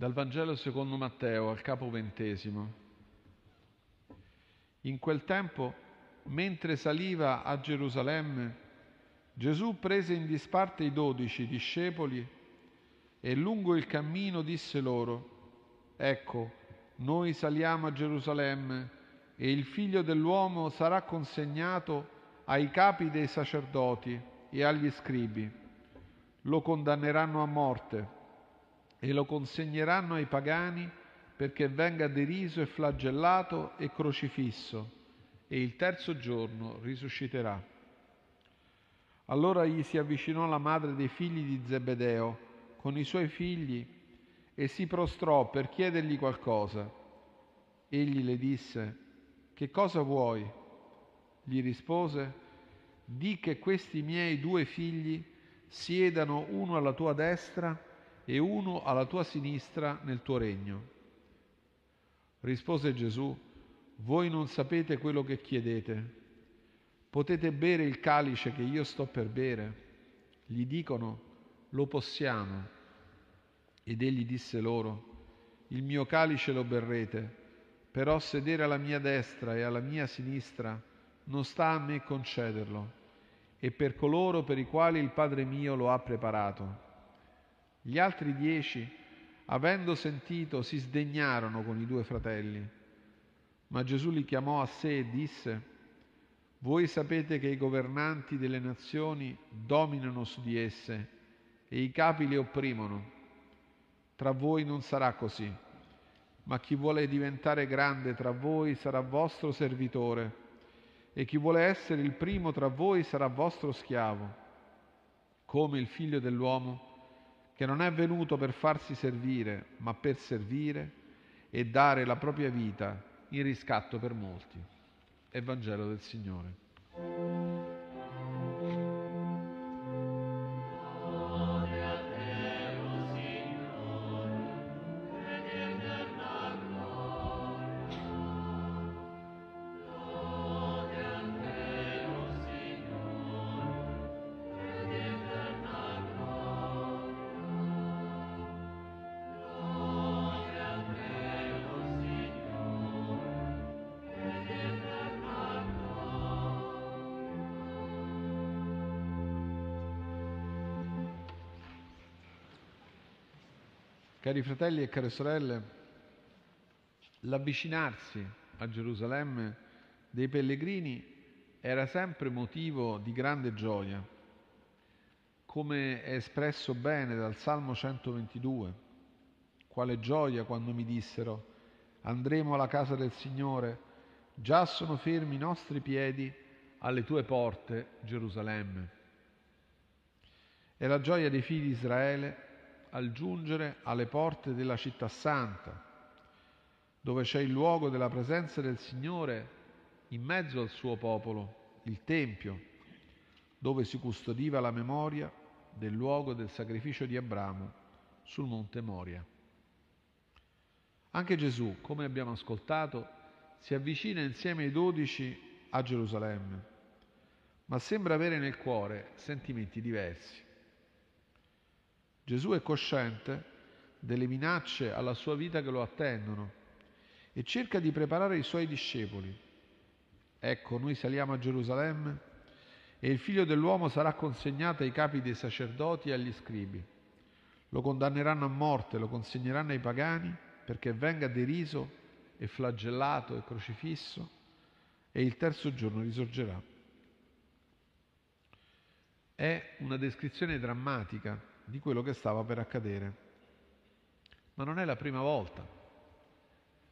Dal Vangelo secondo Matteo al capo ventesimo. In quel tempo, mentre saliva a Gerusalemme, Gesù prese in disparte i dodici discepoli e lungo il cammino disse loro, Ecco, noi saliamo a Gerusalemme e il figlio dell'uomo sarà consegnato ai capi dei sacerdoti e agli scribi. Lo condanneranno a morte e lo consegneranno ai pagani perché venga deriso e flagellato e crocifisso e il terzo giorno risusciterà. Allora gli si avvicinò la madre dei figli di Zebedeo con i suoi figli e si prostrò per chiedergli qualcosa. Egli le disse, che cosa vuoi? Gli rispose, di che questi miei due figli siedano uno alla tua destra e uno alla tua sinistra nel tuo regno. Rispose Gesù, voi non sapete quello che chiedete. Potete bere il calice che io sto per bere? Gli dicono, lo possiamo. Ed egli disse loro, il mio calice lo berrete, però sedere alla mia destra e alla mia sinistra non sta a me concederlo, e per coloro per i quali il Padre mio lo ha preparato. Gli altri dieci, avendo sentito, si sdegnarono con i due fratelli. Ma Gesù li chiamò a sé e disse, Voi sapete che i governanti delle nazioni dominano su di esse e i capi le opprimono. Tra voi non sarà così, ma chi vuole diventare grande tra voi sarà vostro servitore e chi vuole essere il primo tra voi sarà vostro schiavo, come il figlio dell'uomo che non è venuto per farsi servire, ma per servire e dare la propria vita in riscatto per molti. Evangelo del Signore. Cari fratelli e care sorelle, l'avvicinarsi a Gerusalemme dei pellegrini era sempre motivo di grande gioia, come è espresso bene dal Salmo 122. Quale gioia quando mi dissero, andremo alla casa del Signore, già sono fermi i nostri piedi alle tue porte, Gerusalemme. È la gioia dei figli di Israele al giungere alle porte della città santa, dove c'è il luogo della presenza del Signore in mezzo al suo popolo, il Tempio, dove si custodiva la memoria del luogo del sacrificio di Abramo sul monte Moria. Anche Gesù, come abbiamo ascoltato, si avvicina insieme ai dodici a Gerusalemme, ma sembra avere nel cuore sentimenti diversi. Gesù è cosciente delle minacce alla sua vita che lo attendono e cerca di preparare i suoi discepoli. Ecco, noi saliamo a Gerusalemme e il figlio dell'uomo sarà consegnato ai capi dei sacerdoti e agli scribi. Lo condanneranno a morte, lo consegneranno ai pagani perché venga deriso e flagellato e crocifisso e il terzo giorno risorgerà. È una descrizione drammatica di quello che stava per accadere. Ma non è la prima volta.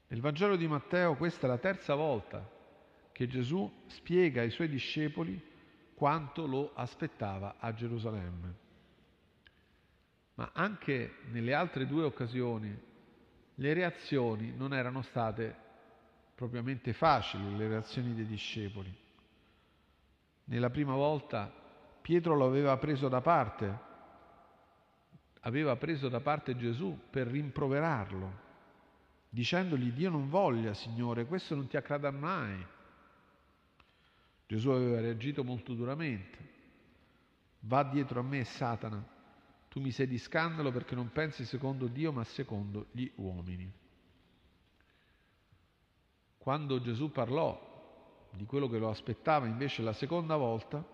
Nel Vangelo di Matteo questa è la terza volta che Gesù spiega ai suoi discepoli quanto lo aspettava a Gerusalemme. Ma anche nelle altre due occasioni le reazioni non erano state propriamente facili, le reazioni dei discepoli. Nella prima volta Pietro lo aveva preso da parte aveva preso da parte Gesù per rimproverarlo, dicendogli Dio non voglia, Signore, questo non ti accadrà mai. Gesù aveva reagito molto duramente. Va dietro a me, Satana, Tu mi sei di scandalo perché non pensi secondo Dio ma secondo gli uomini. Quando Gesù parlò di quello che lo aspettava invece la seconda volta,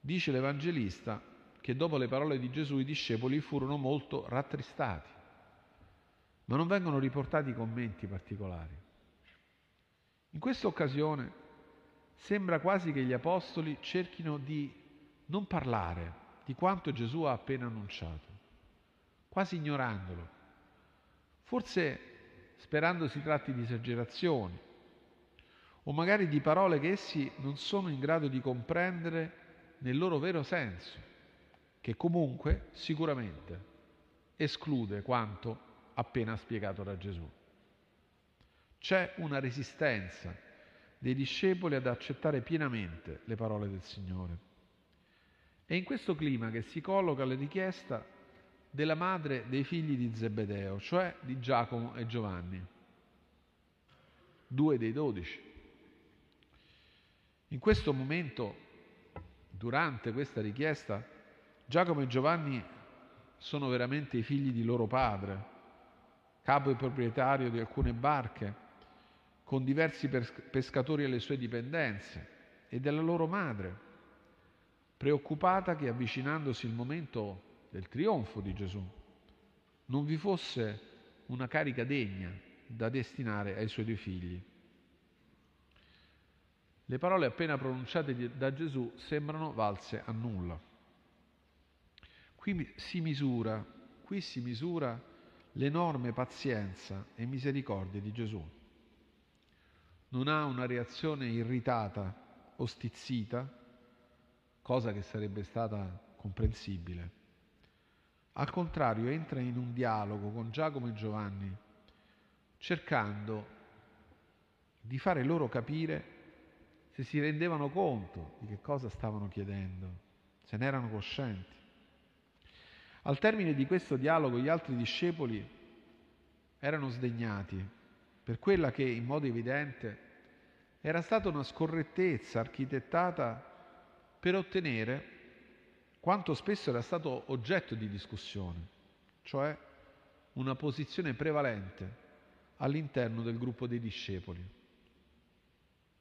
dice l'Evangelista che dopo le parole di Gesù i discepoli furono molto rattristati, ma non vengono riportati commenti particolari. In questa occasione sembra quasi che gli apostoli cerchino di non parlare di quanto Gesù ha appena annunciato, quasi ignorandolo, forse sperando si tratti di esagerazioni o magari di parole che essi non sono in grado di comprendere nel loro vero senso, che comunque sicuramente esclude quanto appena spiegato da Gesù. C'è una resistenza dei discepoli ad accettare pienamente le parole del Signore. È in questo clima che si colloca la richiesta della madre dei figli di Zebedeo, cioè di Giacomo e Giovanni, due dei dodici. In questo momento, durante questa richiesta, Giacomo e Giovanni sono veramente i figli di loro padre, capo e proprietario di alcune barche, con diversi pescatori alle sue dipendenze e della loro madre, preoccupata che avvicinandosi il momento del trionfo di Gesù non vi fosse una carica degna da destinare ai suoi due figli. Le parole appena pronunciate da Gesù sembrano valse a nulla. Qui si misura, qui si misura l'enorme pazienza e misericordia di Gesù non ha una reazione irritata o stizzita, cosa che sarebbe stata comprensibile. Al contrario, entra in un dialogo con Giacomo e Giovanni, cercando di fare loro capire se si rendevano conto di che cosa stavano chiedendo, se ne erano coscienti. Al termine di questo dialogo gli altri discepoli erano sdegnati per quella che in modo evidente era stata una scorrettezza architettata per ottenere quanto spesso era stato oggetto di discussione, cioè una posizione prevalente all'interno del gruppo dei discepoli.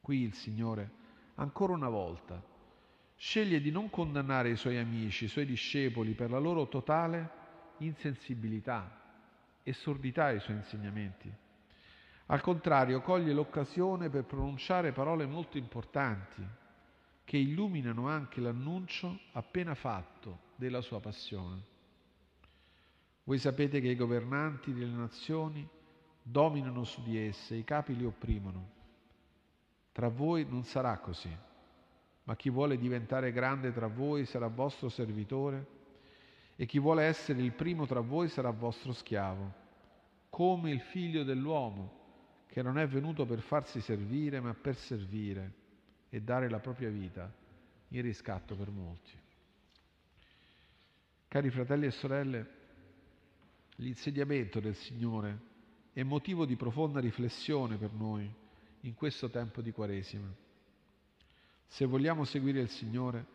Qui il Signore, ancora una volta, sceglie di non condannare i suoi amici, i suoi discepoli per la loro totale insensibilità e sordità ai suoi insegnamenti al contrario, coglie l'occasione per pronunciare parole molto importanti che illuminano anche l'annuncio appena fatto della sua passione. Voi sapete che i governanti delle nazioni dominano su di esse, i capi li opprimono. Tra voi non sarà così, ma chi vuole diventare grande tra voi sarà vostro servitore e chi vuole essere il primo tra voi sarà vostro schiavo, come il figlio dell'uomo che non è venuto per farsi servire, ma per servire e dare la propria vita in riscatto per molti. Cari fratelli e sorelle, l'insediamento del Signore è motivo di profonda riflessione per noi in questo tempo di Quaresima. Se vogliamo seguire il Signore,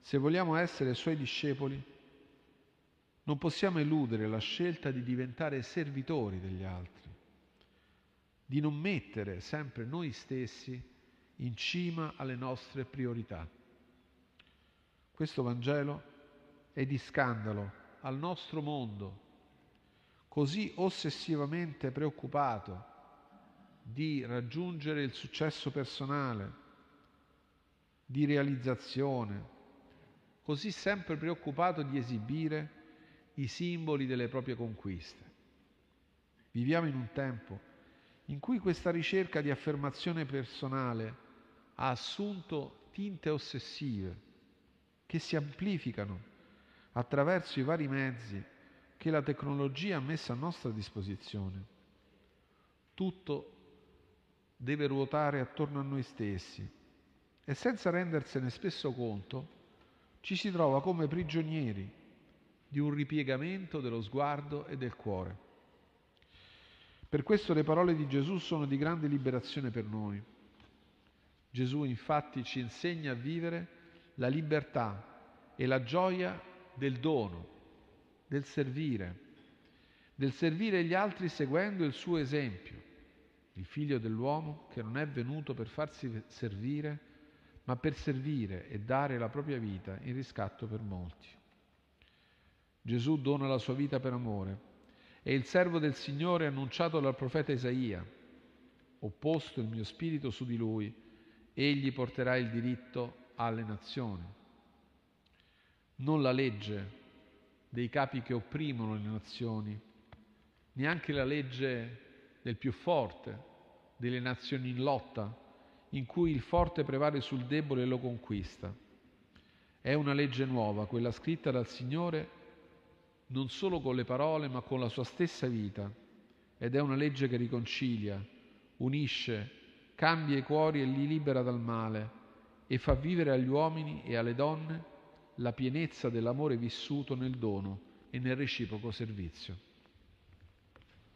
se vogliamo essere Suoi discepoli, non possiamo eludere la scelta di diventare servitori degli altri di non mettere sempre noi stessi in cima alle nostre priorità. Questo Vangelo è di scandalo al nostro mondo, così ossessivamente preoccupato di raggiungere il successo personale, di realizzazione, così sempre preoccupato di esibire i simboli delle proprie conquiste. Viviamo in un tempo in cui questa ricerca di affermazione personale ha assunto tinte ossessive che si amplificano attraverso i vari mezzi che la tecnologia ha messo a nostra disposizione. Tutto deve ruotare attorno a noi stessi e senza rendersene spesso conto ci si trova come prigionieri di un ripiegamento dello sguardo e del cuore. Per questo le parole di Gesù sono di grande liberazione per noi. Gesù infatti ci insegna a vivere la libertà e la gioia del dono del servire, del servire gli altri seguendo il suo esempio, il figlio dell'uomo che non è venuto per farsi servire, ma per servire e dare la propria vita in riscatto per molti. Gesù dona la sua vita per amore e il servo del Signore annunciato dal profeta Isaia. Ho posto il mio spirito su di lui, egli porterà il diritto alle nazioni. Non la legge dei capi che opprimono le nazioni, neanche la legge del più forte, delle nazioni in lotta, in cui il forte prevale sul debole e lo conquista. È una legge nuova, quella scritta dal Signore non solo con le parole, ma con la sua stessa vita. Ed è una legge che riconcilia, unisce, cambia i cuori e li libera dal male e fa vivere agli uomini e alle donne la pienezza dell'amore vissuto nel dono e nel reciproco servizio.